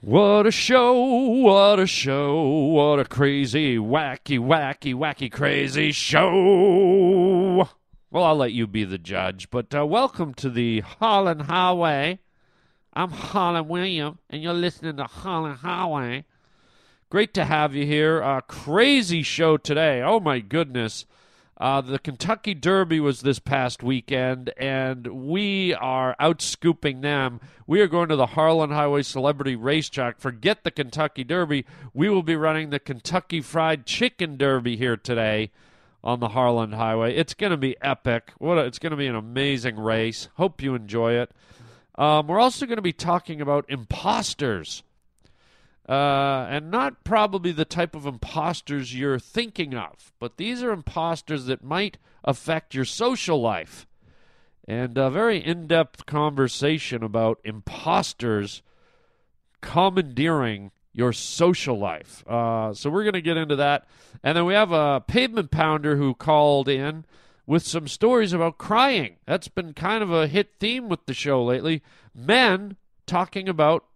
What a show, what a show, what a crazy, wacky, wacky, wacky, crazy show. Well, I'll let you be the judge, but uh, welcome to the Harland Highway. I'm Harland William, and you're listening to Harland Highway. Great to have you here. Uh, crazy show today. Oh, my goodness. Uh, the Kentucky Derby was this past weekend, and we are out scooping them. We are going to the Harland Highway Celebrity Racetrack. Forget the Kentucky Derby. We will be running the Kentucky Fried Chicken Derby here today on the Harland Highway. It's going to be epic. What a, it's going to be an amazing race. Hope you enjoy it. Um, we're also going to be talking about imposters uh, and not probably the type of imposters you're thinking of, but these are imposters that might affect your social life. And a very in depth conversation about imposters commandeering your social life. Uh, so we're going to get into that. And then we have a pavement pounder who called in with some stories about crying. That's been kind of a hit theme with the show lately. Men talking about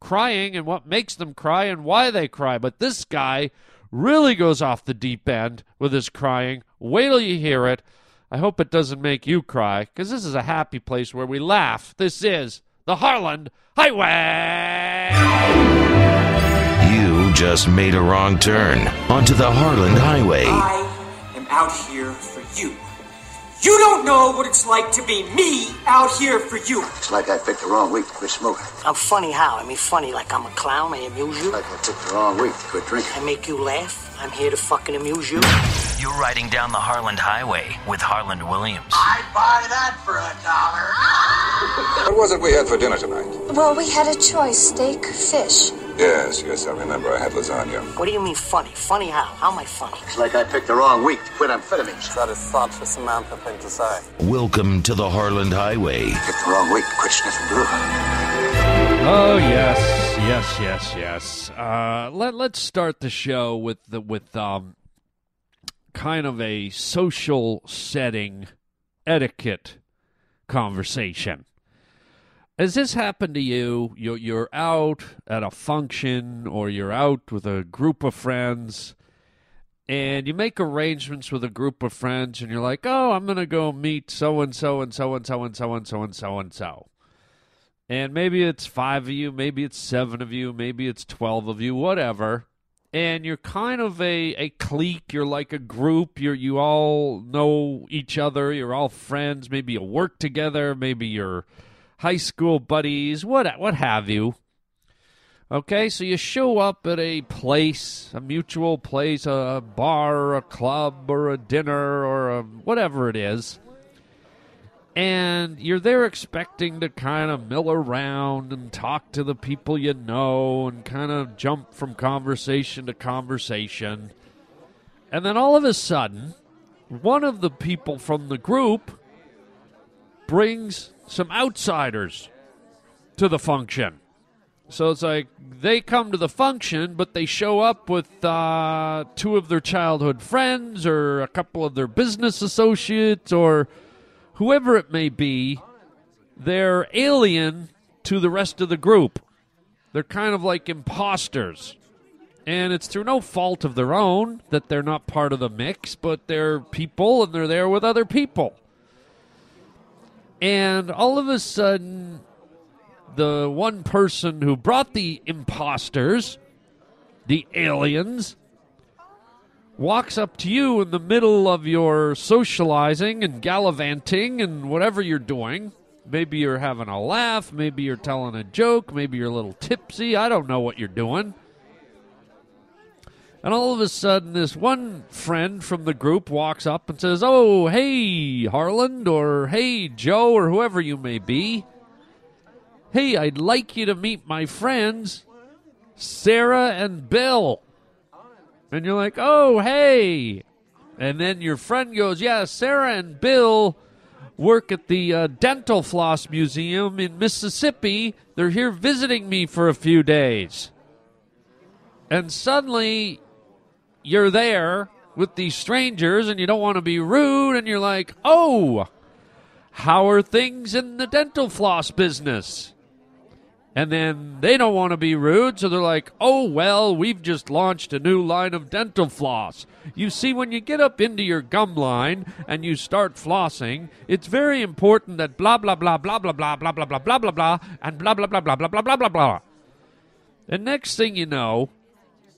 crying and what makes them cry and why they cry. But this guy really goes off the deep end with his crying. Wait till you hear it. I hope it doesn't make you cry because this is a happy place where we laugh. This is the Harland Highway. You just made a wrong turn onto the Harland Highway. I am out here for you. You don't know what it's like to be me out here for you. It's like I picked the wrong week to quit smoking. I'm funny how? I mean, funny like I'm a clown. I amuse you. Like I picked the wrong week to quit drinking. I make you laugh. I'm here to fucking amuse you. You're riding down the Harland Highway with Harland Williams. I'd buy that for a dollar. What was it we had for dinner tonight? Well, we had a choice steak, fish. Yes, yes, I remember. I had lasagna. What do you mean funny? Funny how? How am I funny? It's like I picked the wrong week to quit amphetamines. That is such a Samantha thing to say. Welcome to the Harland Highway. Picked the wrong week to quit sniffing glue. Oh yes, yes, yes, yes. Uh, let Let's start the show with the with um, kind of a social setting etiquette conversation. Has this happened to you? You're, you're out at a function or you're out with a group of friends and you make arrangements with a group of friends and you're like, oh, I'm going to go meet so and so and so and so and so and so and so and so. And maybe it's five of you, maybe it's seven of you, maybe it's 12 of you, whatever. And you're kind of a, a clique. You're like a group. You're, you all know each other. You're all friends. Maybe you work together. Maybe you're high school buddies, what what have you. Okay, so you show up at a place, a mutual place, a bar, or a club, or a dinner, or a, whatever it is, and you're there expecting to kind of mill around and talk to the people you know and kind of jump from conversation to conversation. And then all of a sudden, one of the people from the group brings some outsiders to the function. So it's like they come to the function, but they show up with uh, two of their childhood friends or a couple of their business associates or whoever it may be. They're alien to the rest of the group. They're kind of like imposters. And it's through no fault of their own that they're not part of the mix, but they're people and they're there with other people. And all of a sudden, the one person who brought the imposters, the aliens, walks up to you in the middle of your socializing and gallivanting and whatever you're doing. Maybe you're having a laugh, maybe you're telling a joke, maybe you're a little tipsy. I don't know what you're doing. And all of a sudden, this one friend from the group walks up and says, Oh, hey, Harland, or hey, Joe, or whoever you may be. Hey, I'd like you to meet my friends, Sarah and Bill. And you're like, Oh, hey. And then your friend goes, Yeah, Sarah and Bill work at the uh, Dental Floss Museum in Mississippi. They're here visiting me for a few days. And suddenly you're there with these strangers and you don't want to be rude and you're like, oh, how are things in the dental floss business? And then they don't want to be rude, so they're like, oh, well, we've just launched a new line of dental floss. You see, when you get up into your gum line and you start flossing, it's very important that blah, blah, blah, blah, blah, blah, blah, blah, blah, blah, blah, blah, and blah, blah, blah, blah, blah, blah, blah, blah, blah. And next thing you know,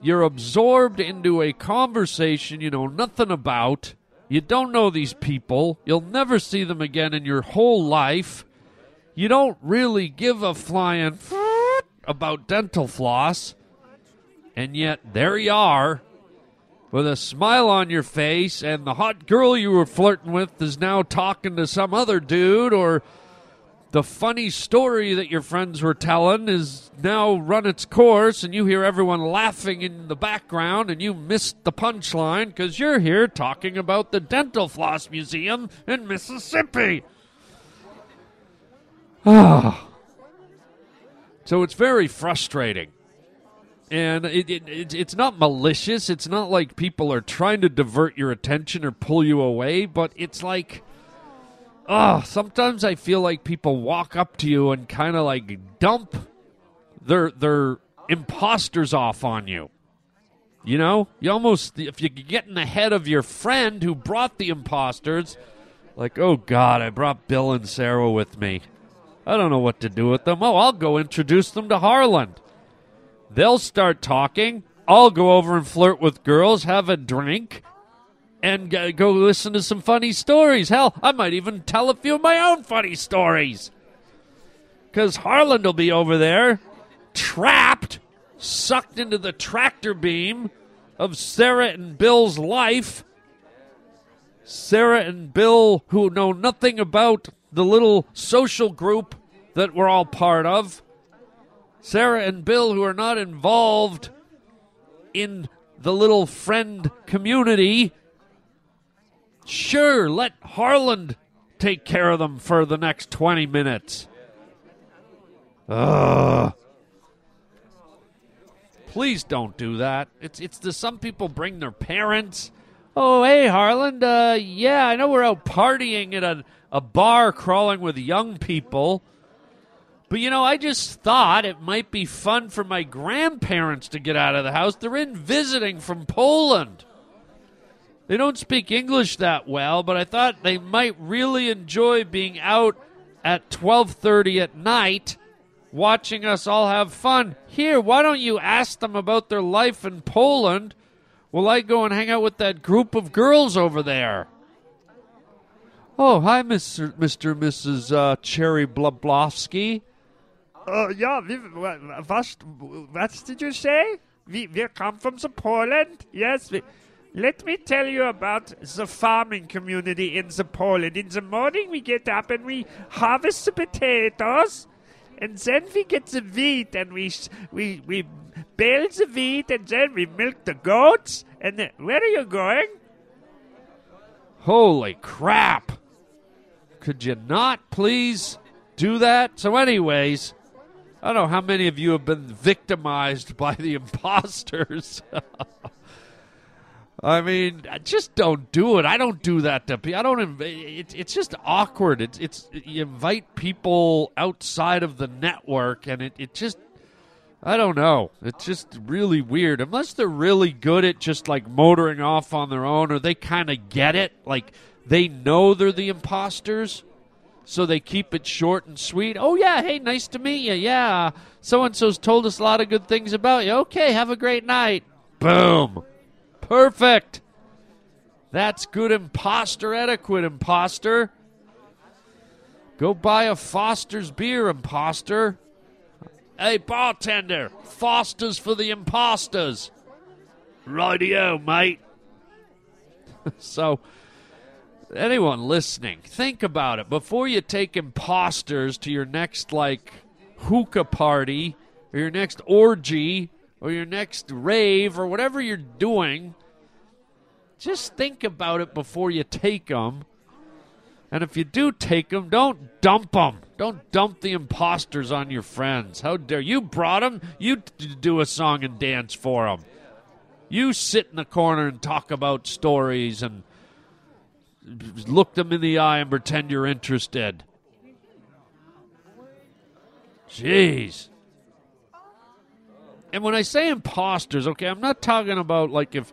you're absorbed into a conversation you know nothing about. You don't know these people. You'll never see them again in your whole life. You don't really give a flying about dental floss. And yet, there you are, with a smile on your face, and the hot girl you were flirting with is now talking to some other dude, or the funny story that your friends were telling is now run its course, and you hear everyone laughing in the background, and you missed the punchline because you're here talking about the Dental Floss Museum in Mississippi. Ah. so it's very frustrating. And it, it, it, it's not malicious. It's not like people are trying to divert your attention or pull you away, but it's like oh, sometimes I feel like people walk up to you and kind of like dump their their imposters off on you. You know, you almost if you get in the head of your friend who brought the imposters, like, oh God, I brought Bill and Sarah with me. I don't know what to do with them. Oh, I'll go introduce them to Harland. They'll start talking. I'll go over and flirt with girls, have a drink, and go listen to some funny stories. Hell, I might even tell a few of my own funny stories. Because Harland will be over there, trapped, sucked into the tractor beam of Sarah and Bill's life. Sarah and Bill, who know nothing about the little social group that we're all part of. Sarah and Bill, who are not involved in the little friend community Sure, let Harland take care of them for the next 20 minutes. Ugh. Please don't do that. It's it's the some people bring their parents. Oh, hey, Harland. Uh, yeah, I know we're out partying at a, a bar crawling with young people. But you know, I just thought it might be fun for my grandparents to get out of the house. They're in visiting from Poland. They don't speak English that well, but I thought they might really enjoy being out at 12:30 at night watching us all have fun. Here, why don't you ask them about their life in Poland while I go and hang out with that group of girls over there? Oh, hi, Mr. Mr. and Mrs. Uh, Cherry Blablowski. Uh, yeah, what, what did you say? We, we come from the Poland? Yes, we, let me tell you about the farming community in the Poland. In the morning, we get up and we harvest the potatoes, and then we get the wheat and we we we bale the wheat, and then we milk the goats. And then, where are you going? Holy crap! Could you not please do that? So, anyways. I don't know how many of you have been victimized by the imposters. I mean, just don't do it. I don't do that to people. I don't. It's it's just awkward. It's it's you invite people outside of the network, and it it just. I don't know. It's just really weird. Unless they're really good at just like motoring off on their own, or they kind of get it, like they know they're the imposters, so they keep it short and sweet. Oh yeah, hey, nice to meet you. Yeah, so and so's told us a lot of good things about you. Okay, have a great night. Boom. Perfect. That's good imposter etiquette, imposter. Go buy a Foster's beer, imposter. Hey, bartender, Foster's for the imposters. Rightio, mate. so, anyone listening, think about it. Before you take imposters to your next, like, hookah party or your next orgy or your next rave or whatever you're doing, just think about it before you take them. And if you do take them, don't dump them. Don't dump the imposters on your friends. How dare you brought them? You do a song and dance for them. You sit in the corner and talk about stories and look them in the eye and pretend you're interested. Jeez. And when I say imposters, okay, I'm not talking about like if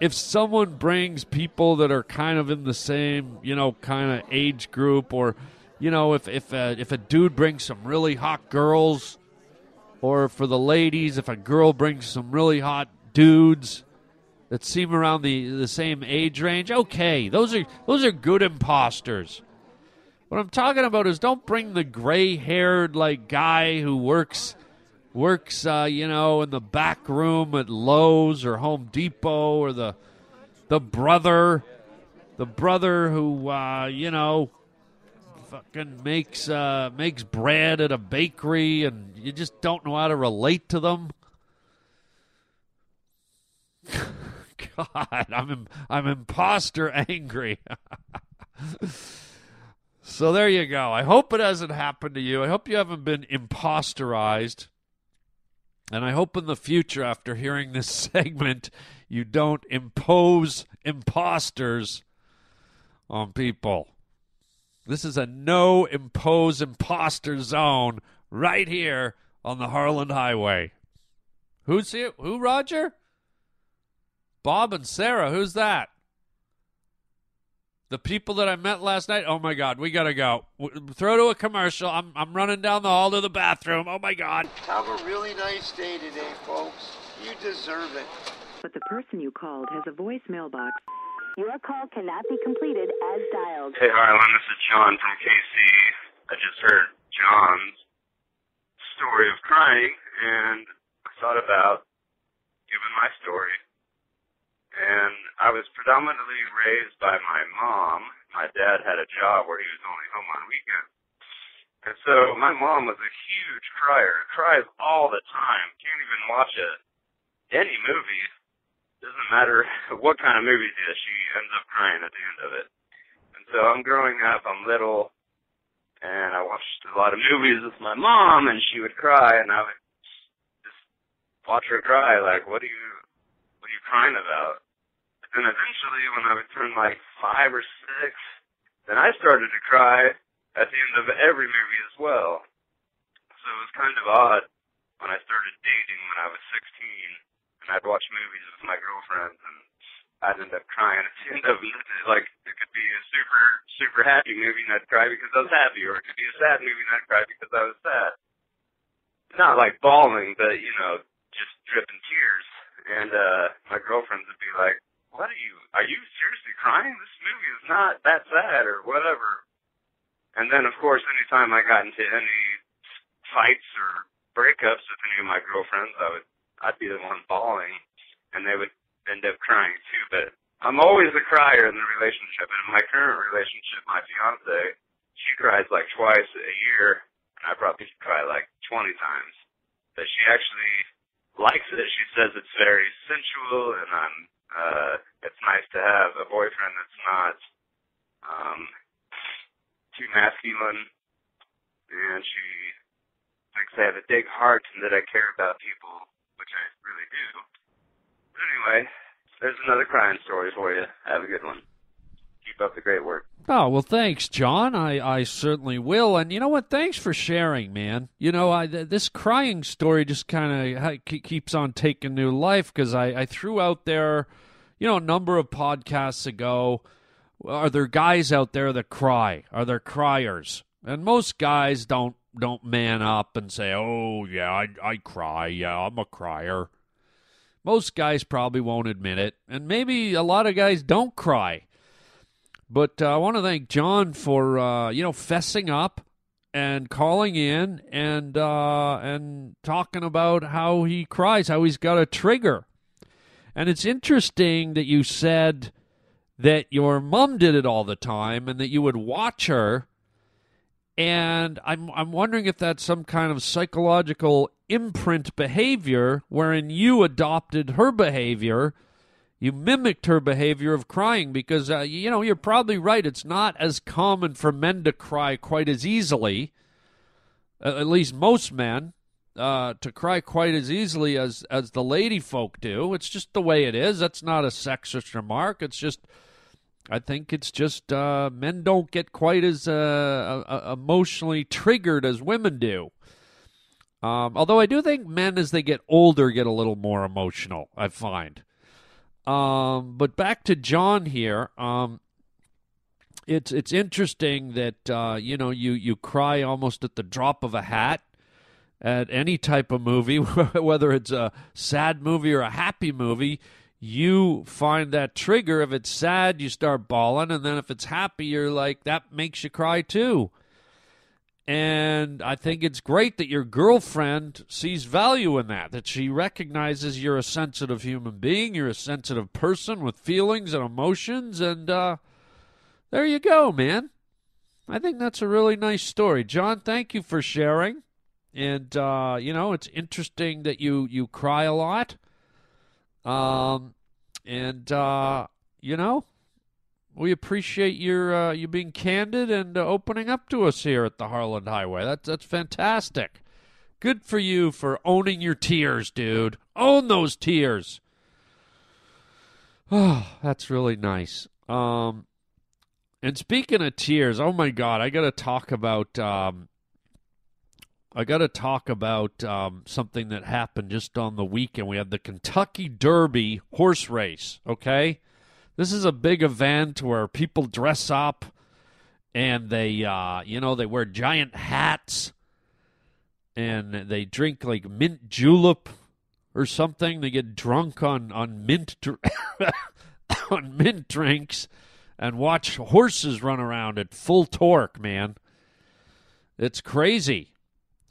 if someone brings people that are kind of in the same, you know, kind of age group, or you know, if if a, if a dude brings some really hot girls, or for the ladies, if a girl brings some really hot dudes that seem around the the same age range, okay, those are those are good imposters. What I'm talking about is don't bring the gray-haired like guy who works works, uh, you know, in the back room at Lowe's or Home Depot, or the the brother, the brother who, uh, you know, fucking makes uh, makes bread at a bakery, and you just don't know how to relate to them. God, I'm I'm imposter angry. so there you go. I hope it hasn't happened to you. I hope you haven't been imposterized. And I hope in the future, after hearing this segment, you don't impose imposters on people. This is a no impose imposter zone right here on the Harland Highway. Who's here? Who, Roger? Bob and Sarah. Who's that? The people that I met last night. Oh my God, we gotta go. throw to a commercial. I'm I'm running down the hall to the bathroom. Oh my God. Have a really nice day today, folks. You deserve it. But the person you called has a voicemail box. Your call cannot be completed as dialed. Hey Harland, this is John from KC. I just heard John's story of crying, and I thought about giving my story and I was predominantly raised by my mom. My dad had a job where he was only home on weekends. And so my mom was a huge crier, cries all the time. Can't even watch a any movie. Doesn't matter what kind of movie it is, she ends up crying at the end of it. And so I'm growing up, I'm little, and I watched a lot of movies with my mom, and she would cry, and I would just watch her cry, like, what are you, what are you crying about? And eventually, when I would turn like five or six, then I started to cry at the end of every movie as well. So it was kind of odd when I started dating when I was 16, and I'd watch movies with my girlfriends, and I'd end up crying at the end of it. Like it could be a super super happy movie, and I'd cry because I was happy, or it could be a sad movie, and I'd cry because I was sad. Not like bawling, but you know, just dripping tears. And uh my girlfriends would be like, what are you, are you seriously crying? This movie is not that sad or whatever. And then, of course, anytime I got into any fights or breakups with any of my girlfriends, I would, I'd be the one bawling and they would end up crying too. But I'm always a crier in the relationship. And in my current relationship, my fiance, she cries like twice a year and I probably cry like 20 times. But she actually likes it. She says it's very sensual and I'm uh, it's nice to have a boyfriend that's not um, too masculine, and she thinks I have a big heart and that I care about people, which I really do. But anyway, there's another crying story for you. Have a good one. Keep up the great work. Oh well, thanks, John. I, I certainly will. And you know what? Thanks for sharing, man. You know, I this crying story just kind of keeps on taking new life because I, I threw out there, you know, a number of podcasts ago. Are there guys out there that cry? Are there criers? And most guys don't don't man up and say, "Oh yeah, I I cry. Yeah, I'm a crier." Most guys probably won't admit it, and maybe a lot of guys don't cry. But uh, I want to thank John for uh, you know fessing up and calling in and uh, and talking about how he cries, how he's got a trigger. And it's interesting that you said that your mom did it all the time and that you would watch her. And I'm I'm wondering if that's some kind of psychological imprint behavior wherein you adopted her behavior you mimicked her behavior of crying because uh, you know you're probably right it's not as common for men to cry quite as easily at least most men uh, to cry quite as easily as as the lady folk do it's just the way it is that's not a sexist remark it's just i think it's just uh, men don't get quite as uh, emotionally triggered as women do Um, although I do think men, as they get older, get a little more emotional. I find. Um, but back to John here. Um, it's it's interesting that uh, you know you you cry almost at the drop of a hat at any type of movie, whether it's a sad movie or a happy movie. You find that trigger. If it's sad, you start bawling, and then if it's happy, you're like that makes you cry too. And I think it's great that your girlfriend sees value in that, that she recognizes you're a sensitive human being, you're a sensitive person with feelings and emotions, and uh, there you go, man. I think that's a really nice story. John, thank you for sharing. And uh, you know, it's interesting that you you cry a lot. Um and uh, you know, we appreciate your uh, you being candid and uh, opening up to us here at the Harland Highway. That's that's fantastic. Good for you for owning your tears, dude. Own those tears. Oh, that's really nice. Um, and speaking of tears, oh my God, I got to talk about. Um, I got to talk about um, something that happened just on the weekend. We had the Kentucky Derby horse race. Okay, this is a big event where people dress up and they, uh, you know, they wear giant hats and they drink like mint julep or something. They get drunk on on mint dr- on mint drinks and watch horses run around at full torque. Man, it's crazy.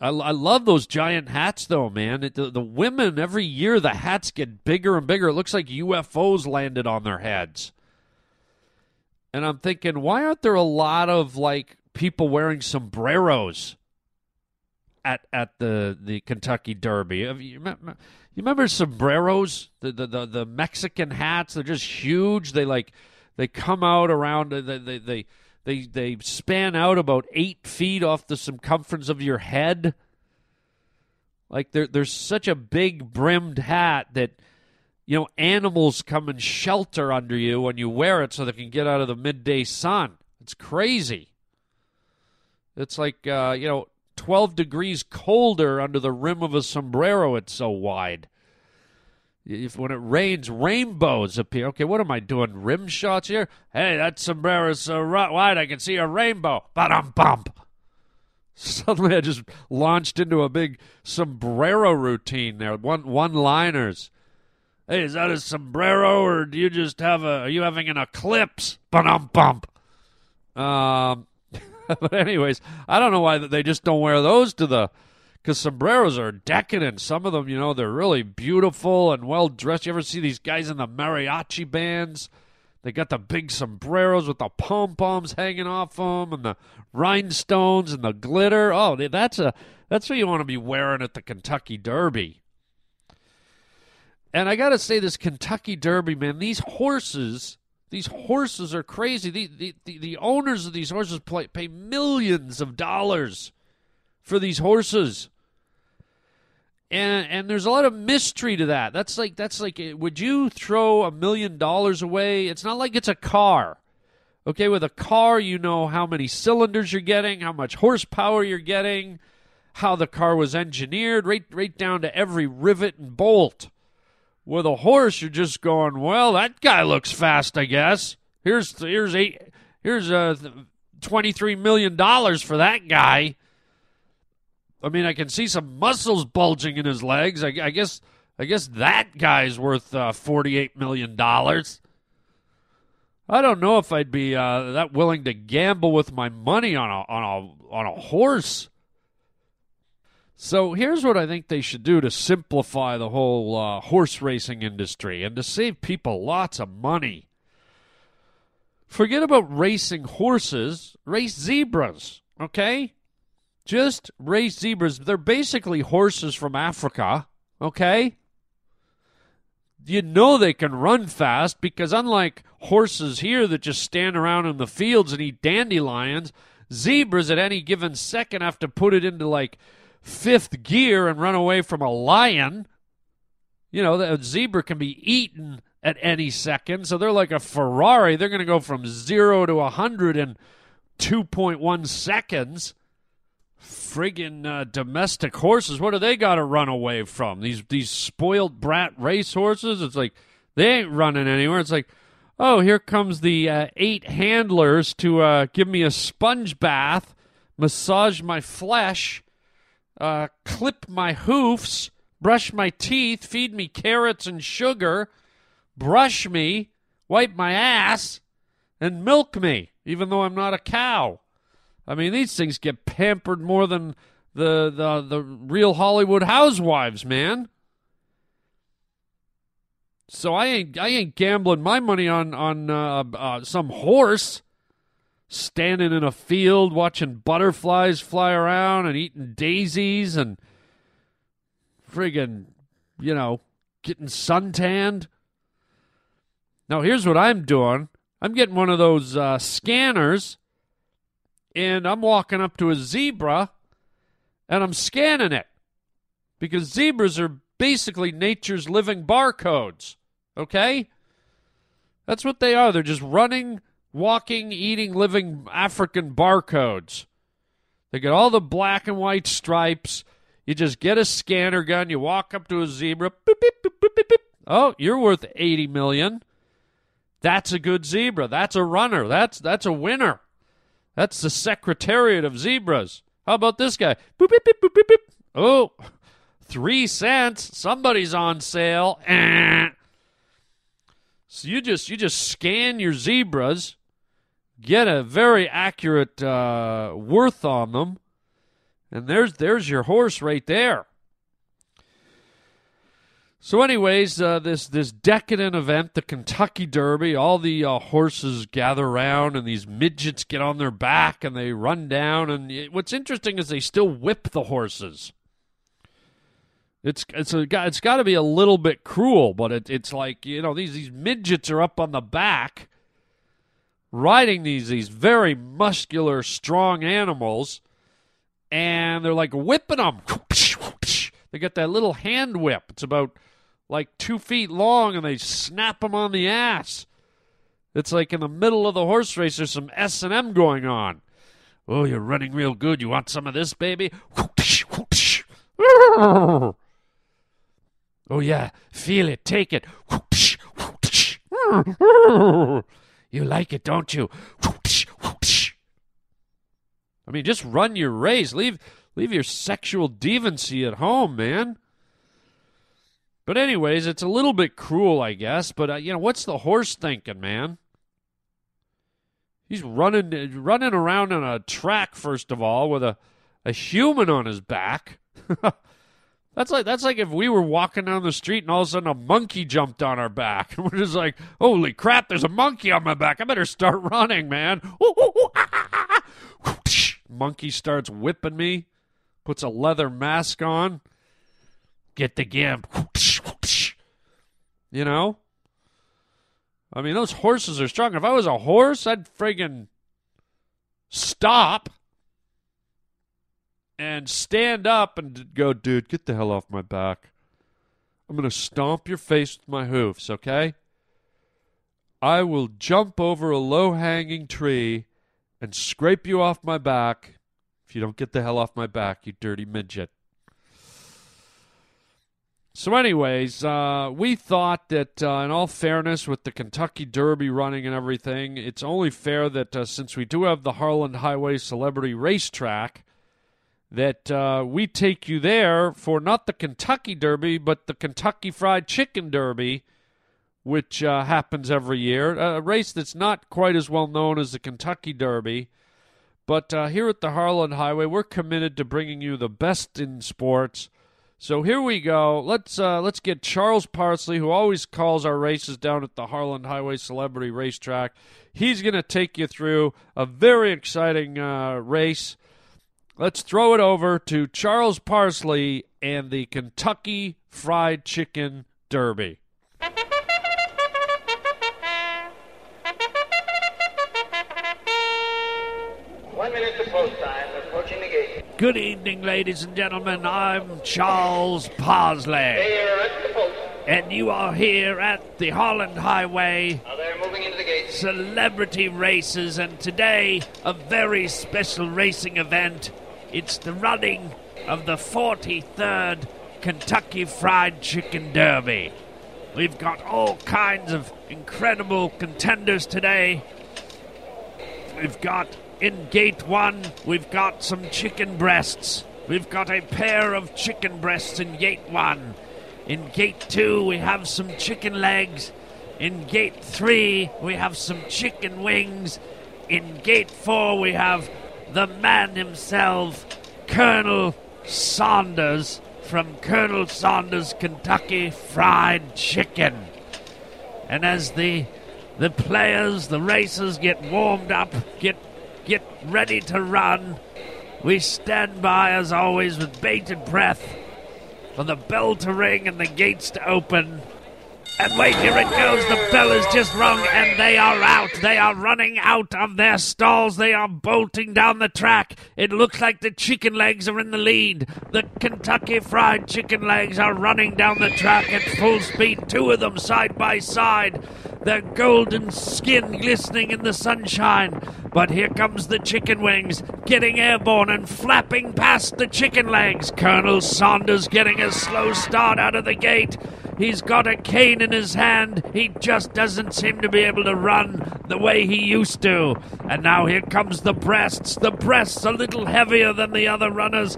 I, I love those giant hats, though, man. It, the, the women, every year, the hats get bigger and bigger. It looks like UFOs landed on their heads. And I'm thinking, why aren't there a lot of, like, people wearing sombreros at at the, the Kentucky Derby? You remember, you remember sombreros? The, the, the, the Mexican hats? They're just huge. They, like, they come out around, they, they, they they they span out about eight feet off the circumference of your head. Like there, there's such a big brimmed hat that you know animals come and shelter under you when you wear it, so they can get out of the midday sun. It's crazy. It's like uh, you know, twelve degrees colder under the rim of a sombrero. It's so wide. If when it rains, rainbows appear. Okay, what am I doing? Rim shots here? Hey, that sombrero's so wide I can see a rainbow. Ba-dum bump. Suddenly, I just launched into a big sombrero routine there. One one liners. Hey, is that a sombrero, or do you just have a? Are you having an eclipse? Ba-dum bump. Um, but anyways, I don't know why they just don't wear those to the because sombreros are decadent. Some of them, you know, they're really beautiful and well dressed. You ever see these guys in the mariachi bands? They got the big sombreros with the pom poms hanging off them and the rhinestones and the glitter. Oh, that's a that's what you want to be wearing at the Kentucky Derby. And I got to say, this Kentucky Derby, man, these horses, these horses are crazy. The the, the, the owners of these horses play, pay millions of dollars for these horses. And and there's a lot of mystery to that. That's like that's like would you throw a million dollars away? It's not like it's a car. Okay, with a car you know how many cylinders you're getting, how much horsepower you're getting, how the car was engineered, right right down to every rivet and bolt. With a horse you're just going, well, that guy looks fast, I guess. Here's here's eight here's uh 23 million dollars for that guy. I mean, I can see some muscles bulging in his legs. I, I guess, I guess that guy's worth uh, forty-eight million dollars. I don't know if I'd be uh, that willing to gamble with my money on a on a on a horse. So here's what I think they should do to simplify the whole uh, horse racing industry and to save people lots of money. Forget about racing horses, race zebras, okay? Just race zebras. They're basically horses from Africa, okay? You know they can run fast because, unlike horses here that just stand around in the fields and eat dandelions, zebras at any given second have to put it into like fifth gear and run away from a lion. You know, the zebra can be eaten at any second, so they're like a Ferrari. They're going to go from zero to a 100 in 2.1 seconds. Friggin' uh, domestic horses. What do they got to run away from? These these spoiled brat race horses. It's like they ain't running anywhere. It's like, oh, here comes the uh, eight handlers to uh, give me a sponge bath, massage my flesh, uh, clip my hoofs, brush my teeth, feed me carrots and sugar, brush me, wipe my ass, and milk me, even though I'm not a cow. I mean, these things get pampered more than the the the real Hollywood housewives, man. So I ain't I ain't gambling my money on on uh, uh, some horse standing in a field watching butterflies fly around and eating daisies and friggin' you know getting suntanned. Now here's what I'm doing. I'm getting one of those uh, scanners and I'm walking up to a zebra and I'm scanning it because zebras are basically nature's living barcodes. Okay? That's what they are. They're just running, walking, eating, living African barcodes. They got all the black and white stripes. You just get a scanner gun, you walk up to a zebra. Boop, boop, boop, oh, you're worth 80 million. That's a good zebra. That's a runner. That's that's a winner. That's the Secretariat of Zebras. How about this guy? Boop, beep, beep, boop, beep, beep. Oh, three cents. Somebody's on sale. Eh. So you just you just scan your zebras, get a very accurate uh, worth on them, and there's there's your horse right there. So, anyways, uh, this this decadent event, the Kentucky Derby, all the uh, horses gather around, and these midgets get on their back, and they run down. And it, what's interesting is they still whip the horses. It's it's a it's got to be a little bit cruel, but it, it's like you know these these midgets are up on the back, riding these these very muscular, strong animals, and they're like whipping them. They got that little hand whip. It's about like two feet long and they snap them on the ass. It's like in the middle of the horse race, there's some S and M going on. Oh, you're running real good. You want some of this, baby? Oh yeah, feel it, take it. You like it, don't you? I mean, just run your race. Leave leave your sexual deviancy at home, man. But anyways, it's a little bit cruel, I guess. But uh, you know, what's the horse thinking, man? He's running running around on a track first of all with a a human on his back. that's like that's like if we were walking down the street and all of a sudden a monkey jumped on our back and we're just like, "Holy crap, there's a monkey on my back. I better start running, man." monkey starts whipping me, puts a leather mask on. Get the gimp. You know? I mean, those horses are strong. If I was a horse, I'd friggin' stop and stand up and go, dude, get the hell off my back. I'm going to stomp your face with my hoofs, okay? I will jump over a low hanging tree and scrape you off my back if you don't get the hell off my back, you dirty midget. So, anyways, uh, we thought that, uh, in all fairness, with the Kentucky Derby running and everything, it's only fair that uh, since we do have the Harland Highway Celebrity Racetrack, that uh, we take you there for not the Kentucky Derby, but the Kentucky Fried Chicken Derby, which uh, happens every year. A race that's not quite as well known as the Kentucky Derby. But uh, here at the Harland Highway, we're committed to bringing you the best in sports so here we go. Let's uh, let's get Charles Parsley, who always calls our races down at the Harland Highway Celebrity Racetrack. He's going to take you through a very exciting uh, race. Let's throw it over to Charles Parsley and the Kentucky Fried Chicken Derby. Good evening, ladies and gentlemen. I'm Charles Parsley. They at the. And you are here at the Harland Highway. Now they're moving into the gate. Celebrity races, and today a very special racing event. It's the running of the 43rd Kentucky Fried Chicken Derby. We've got all kinds of incredible contenders today. We've got in gate one, we've got some chicken breasts. We've got a pair of chicken breasts in gate one. In gate two, we have some chicken legs. In gate three, we have some chicken wings. In gate four, we have the man himself, Colonel Saunders from Colonel Saunders Kentucky Fried Chicken. And as the the players, the racers get warmed up, get get ready to run, we stand by as always with bated breath for the bell to ring and the gates to open. And wait, here it goes. The bell is just rung, and they are out. They are running out of their stalls. They are bolting down the track. It looks like the chicken legs are in the lead. The Kentucky Fried Chicken legs are running down the track at full speed, two of them side by side. Their golden skin glistening in the sunshine. But here comes the chicken wings, getting airborne and flapping past the chicken legs. Colonel Saunders getting a slow start out of the gate. He's got a cane in his hand. He just doesn't seem to be able to run the way he used to. And now here comes the breasts. The breasts a little heavier than the other runners,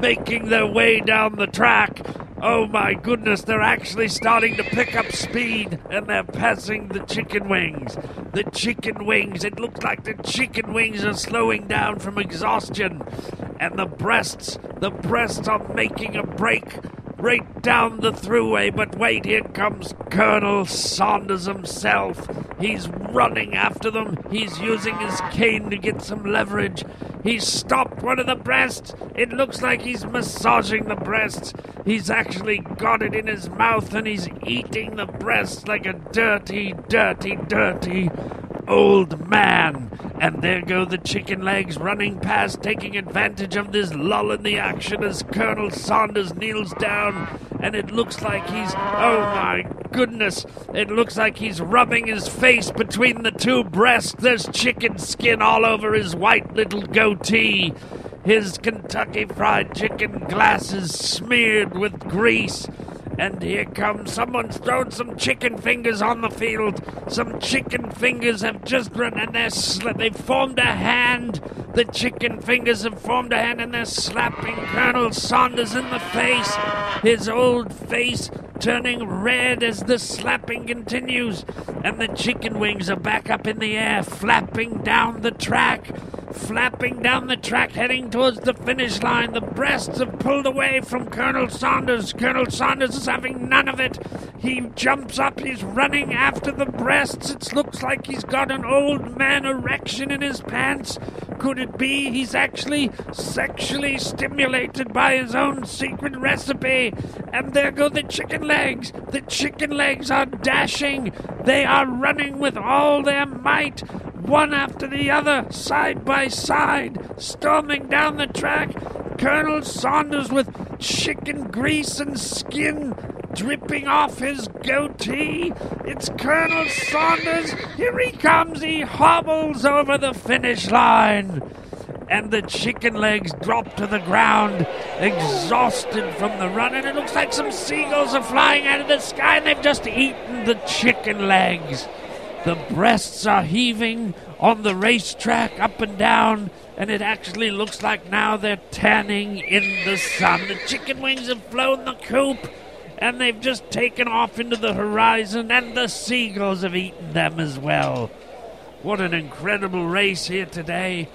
making their way down the track. Oh my goodness, they're actually starting to pick up speed and they're passing the chicken wings. The chicken wings, it looks like the chicken wings are slowing down from exhaustion. And the breasts, the breasts are making a break right down the throughway. But wait, here comes Colonel Saunders himself. He's running after them. He's using his cane to get some leverage. He's stopped one of the breasts. It looks like he's massaging the breasts. He's actually got it in his mouth and he's eating the breasts like a dirty, dirty, dirty old man. And there go the chicken legs running past, taking advantage of this lull in the action as Colonel Saunders kneels down. And it looks like he's, oh my goodness, it looks like he's rubbing his face between the two breasts. There's chicken skin all over his white little goatee. His Kentucky Fried Chicken glasses smeared with grease. And here comes someone's thrown some chicken fingers on the field. Some chicken fingers have just run and they're they've formed a hand. The chicken fingers have formed a hand and they're slapping Colonel Saunders in the face. His old face turning red as the slapping continues. And the chicken wings are back up in the air, flapping down the track. Flapping down the track, heading towards the finish line. The breasts have pulled away from Colonel Saunders. Colonel Saunders is having none of it. He jumps up, he's running after the breasts. It looks like he's got an old man erection in his pants. Could it be he's actually sexually stimulated by his own secret recipe? And there go the chicken legs. The chicken legs are dashing. They are running with all their might, one after the other, side by side, storming down the track. Colonel Saunders with chicken grease and skin dripping off his goatee. It's Colonel Saunders. Here he comes. He hobbles over the finish line. And the chicken legs drop to the ground, exhausted from the run. And it looks like some seagulls are flying out of the sky and they've just eaten the chicken legs. The breasts are heaving on the racetrack up and down, and it actually looks like now they're tanning in the sun. The chicken wings have flown the coop, and they've just taken off into the horizon, and the seagulls have eaten them as well. What an incredible race here today.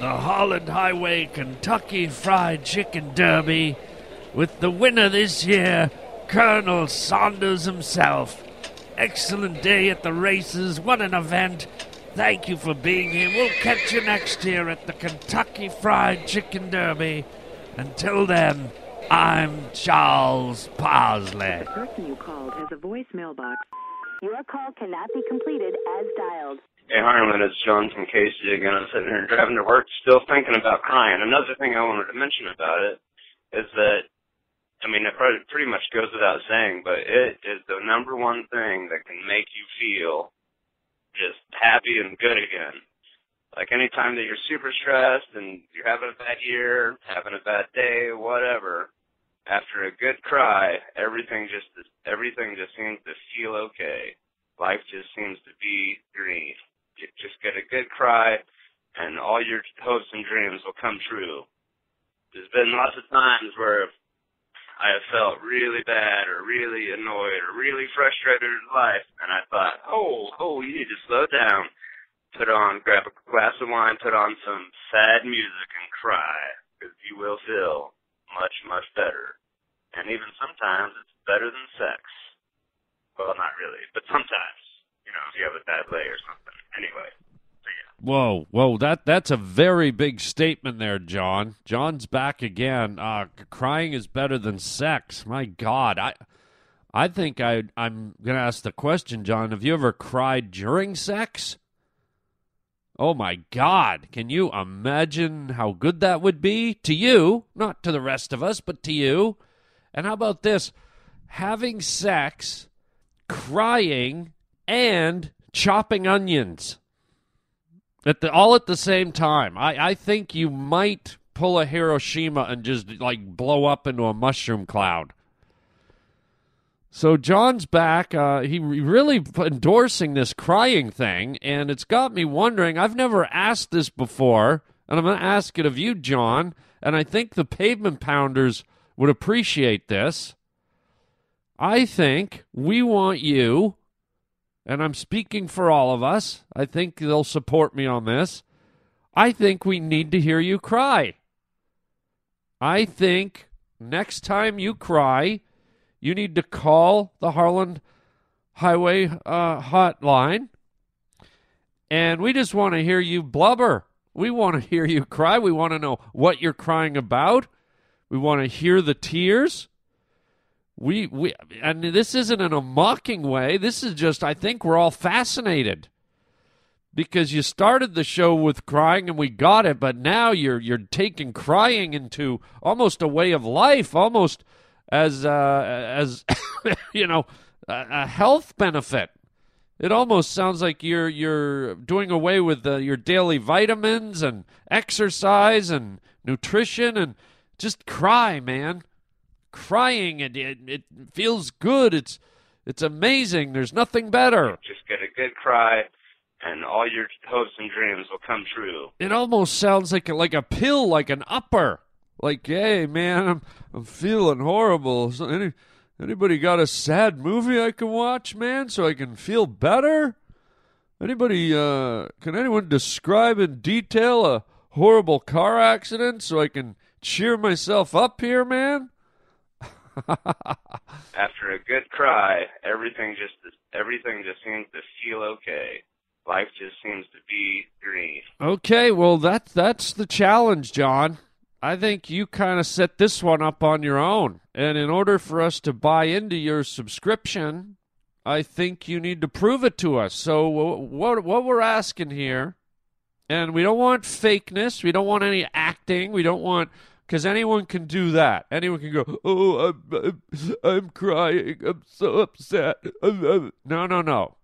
The Harland Highway Kentucky Fried Chicken Derby, with the winner this year, Colonel Saunders himself. Excellent day at the races. What an event. Thank you for being here. We'll catch you next year at the Kentucky Fried Chicken Derby. Until then, I'm Charles Parsley. The person you called has a voicemail box. Your call cannot be completed as dialed. Hey Harland, it's John from Casey again. I'm sitting here driving to work, still thinking about crying. Another thing I wanted to mention about it is that, I mean, it probably pretty much goes without saying, but it is the number one thing that can make you feel just happy and good again. Like anytime that you're super stressed and you're having a bad year, having a bad day, whatever, after a good cry, everything just everything just seems to feel okay. Life just seems to be green. Just get a good cry, and all your hopes and dreams will come true. There's been lots of times where I have felt really bad or really annoyed or really frustrated in life, and I thought, oh, oh, you need to slow down. Put on, grab a glass of wine, put on some sad music, and cry, because you will feel much, much better. And even sometimes it's better than sex. Well, not really, but sometimes, you know, if you have a bad leg or something. Whoa, whoa! That that's a very big statement there, John. John's back again. Uh, crying is better than sex. My God, I, I think I I'm gonna ask the question, John. Have you ever cried during sex? Oh my God! Can you imagine how good that would be to you? Not to the rest of us, but to you. And how about this? Having sex, crying, and chopping onions at the all at the same time. I, I think you might pull a Hiroshima and just like blow up into a mushroom cloud. So John's back. Uh, he really endorsing this crying thing, and it's got me wondering. I've never asked this before, and I'm going to ask it of you, John. And I think the pavement pounders would appreciate this. I think we want you and I'm speaking for all of us. I think they'll support me on this. I think we need to hear you cry. I think next time you cry, you need to call the Harland Highway uh, hotline, and we just want to hear you blubber. We want to hear you cry. We want to know what you're crying about. We want to hear the tears we we and this isn't in a mocking way. This is just I think we're all fascinated because you started the show with crying and we got it, but now you're you're taking crying into almost a way of life, almost as uh, as you know a, a, health benefit. It almost sounds like you're you're doing away with the, your daily vitamins and exercise and nutrition and just cry, man crying and it, it feels good. It's it's amazing. There's nothing better. Just get a good cry and all your hopes and dreams will come true. It almost sounds like a, like a pill, like an upper. Like, hey man, I'm I'm feeling horrible. So any anybody got a sad movie I can watch, man, so I can feel better? Anybody uh can anyone describe in detail a horrible car accident so I can cheer myself up here, man? After a good cry, everything just everything just seems to feel okay. Life just seems to be green. Okay, well that's that's the challenge, John. I think you kind of set this one up on your own. And in order for us to buy into your subscription, I think you need to prove it to us. So what what we're asking here, and we don't want fakeness, we don't want any acting, we don't want because anyone can do that. Anyone can go, "Oh, I'm, I'm, I'm crying. I'm so upset." Um, um, no, no, no.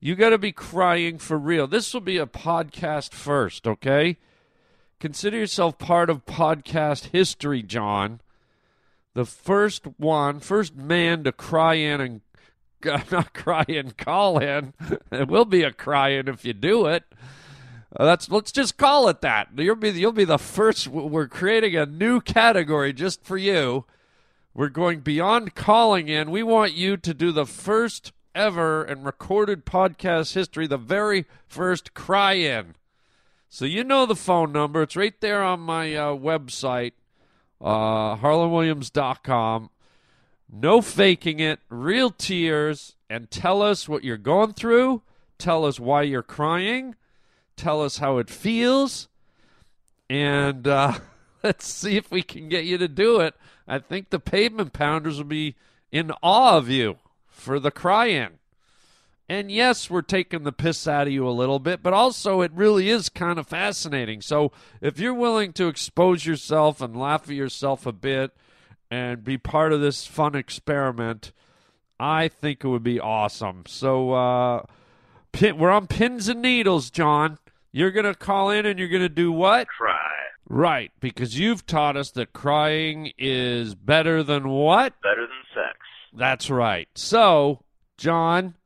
You got to be crying for real. This will be a podcast first, okay? Consider yourself part of podcast history, John. The first one, first man to cry in and not cry in, call in. it will be a crying if you do it. Uh, that's let's just call it that. You'll be you'll be the first. We're creating a new category just for you. We're going beyond calling in. We want you to do the first ever in recorded podcast history, the very first cry in. So you know the phone number. It's right there on my uh, website, uh, harlandwilliams.com. No faking it, real tears, and tell us what you're going through. Tell us why you're crying tell us how it feels, and uh, let's see if we can get you to do it. I think the pavement pounders will be in awe of you for the cry in. And yes, we're taking the piss out of you a little bit, but also it really is kind of fascinating. So if you're willing to expose yourself and laugh at yourself a bit and be part of this fun experiment, I think it would be awesome. So uh, pin, we're on pins and needles, John. You're going to call in and you're going to do what? Cry. Right, because you've taught us that crying is better than what? Better than sex. That's right. So, John,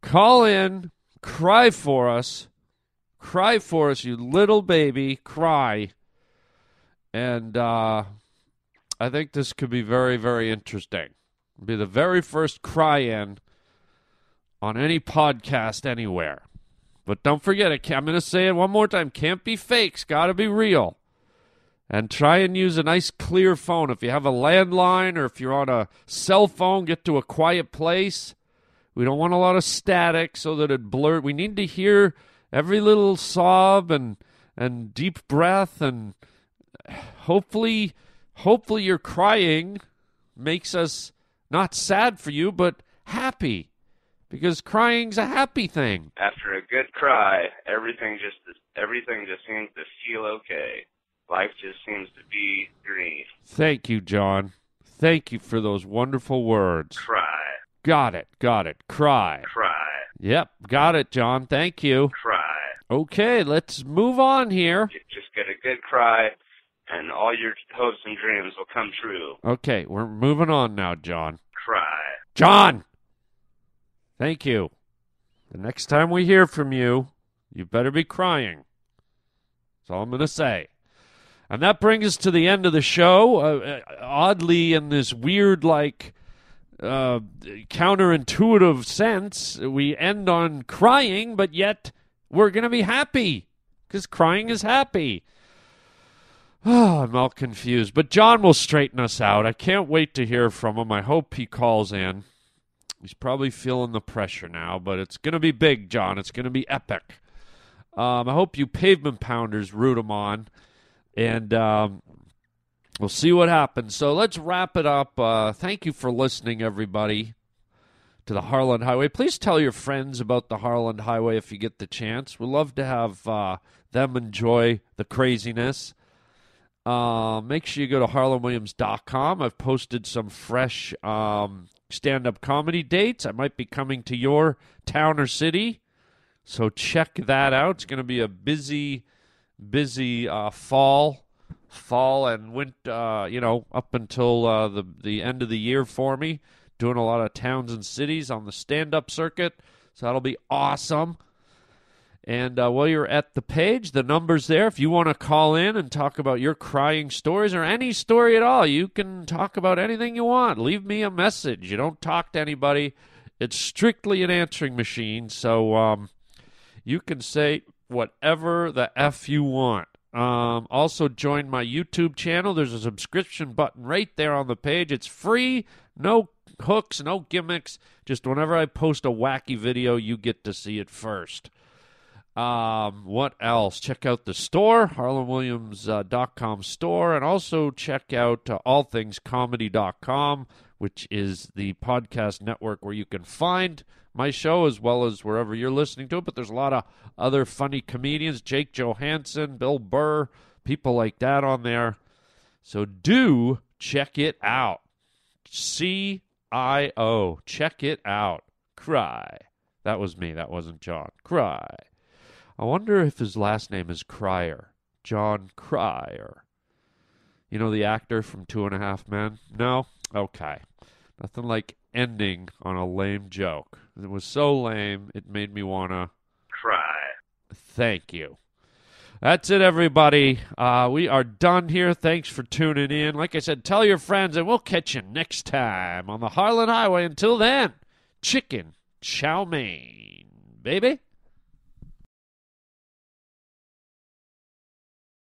call in, cry for us. Cry for us, you little baby. Cry. And uh, I think this could be very, very interesting. Be the very first cry in on any podcast anywhere. But don't forget it. I'm going to say it one more time. Can't be fakes. Got to be real. And try and use a nice clear phone. If you have a landline or if you're on a cell phone, get to a quiet place. We don't want a lot of static so that it blurs. We need to hear every little sob and and deep breath and hopefully hopefully your crying makes us not sad for you but happy because crying's a happy thing. After a good cry, everything just everything just seems to feel okay. Life just seems to be green. Thank you, John. Thank you for those wonderful words. Cry. Got it. Got it. Cry. Cry. Yep. Got it, John. Thank you. Cry. Okay, let's move on here. Just get a good cry, and all your hopes and dreams will come true. Okay, we're moving on now, John. Cry. John! Thank you. The next time we hear from you, you better be crying. That's all I'm going to say. And that brings us to the end of the show. Uh, oddly, in this weird, like, uh, counterintuitive sense, we end on crying, but yet we're going to be happy because crying is happy. Oh, I'm all confused. But John will straighten us out. I can't wait to hear from him. I hope he calls in. He's probably feeling the pressure now, but it's going to be big, John. It's going to be epic. Um, I hope you pavement pounders root him on, and um, we'll see what happens. So let's wrap it up. Uh, thank you for listening, everybody, to the Harland Highway. Please tell your friends about the Harland Highway if you get the chance. We'd love to have uh, them enjoy the craziness. Uh, make sure you go to harlandwilliams.com. I've posted some fresh um, stand up comedy dates. I might be coming to your town or city. So check that out. It's going to be a busy, busy uh, fall, fall and winter, uh, you know, up until uh, the, the end of the year for me. Doing a lot of towns and cities on the stand up circuit. So that'll be awesome. And uh, while you're at the page, the number's there. If you want to call in and talk about your crying stories or any story at all, you can talk about anything you want. Leave me a message. You don't talk to anybody. It's strictly an answering machine. So um, you can say whatever the F you want. Um, also, join my YouTube channel. There's a subscription button right there on the page. It's free, no hooks, no gimmicks. Just whenever I post a wacky video, you get to see it first. Um, what else? Check out the store, harlandwilliams.com store, and also check out uh, allthingscomedy.com, which is the podcast network where you can find my show as well as wherever you're listening to it. But there's a lot of other funny comedians, Jake Johannsen, Bill Burr, people like that on there. So do check it out. C I O. Check it out. Cry. That was me. That wasn't John. Cry. I wonder if his last name is Cryer. John Cryer. You know the actor from Two and a Half Men? No? Okay. Nothing like ending on a lame joke. It was so lame, it made me want to cry. Thank you. That's it, everybody. Uh, we are done here. Thanks for tuning in. Like I said, tell your friends, and we'll catch you next time on the Harland Highway. Until then, chicken chow mein, baby.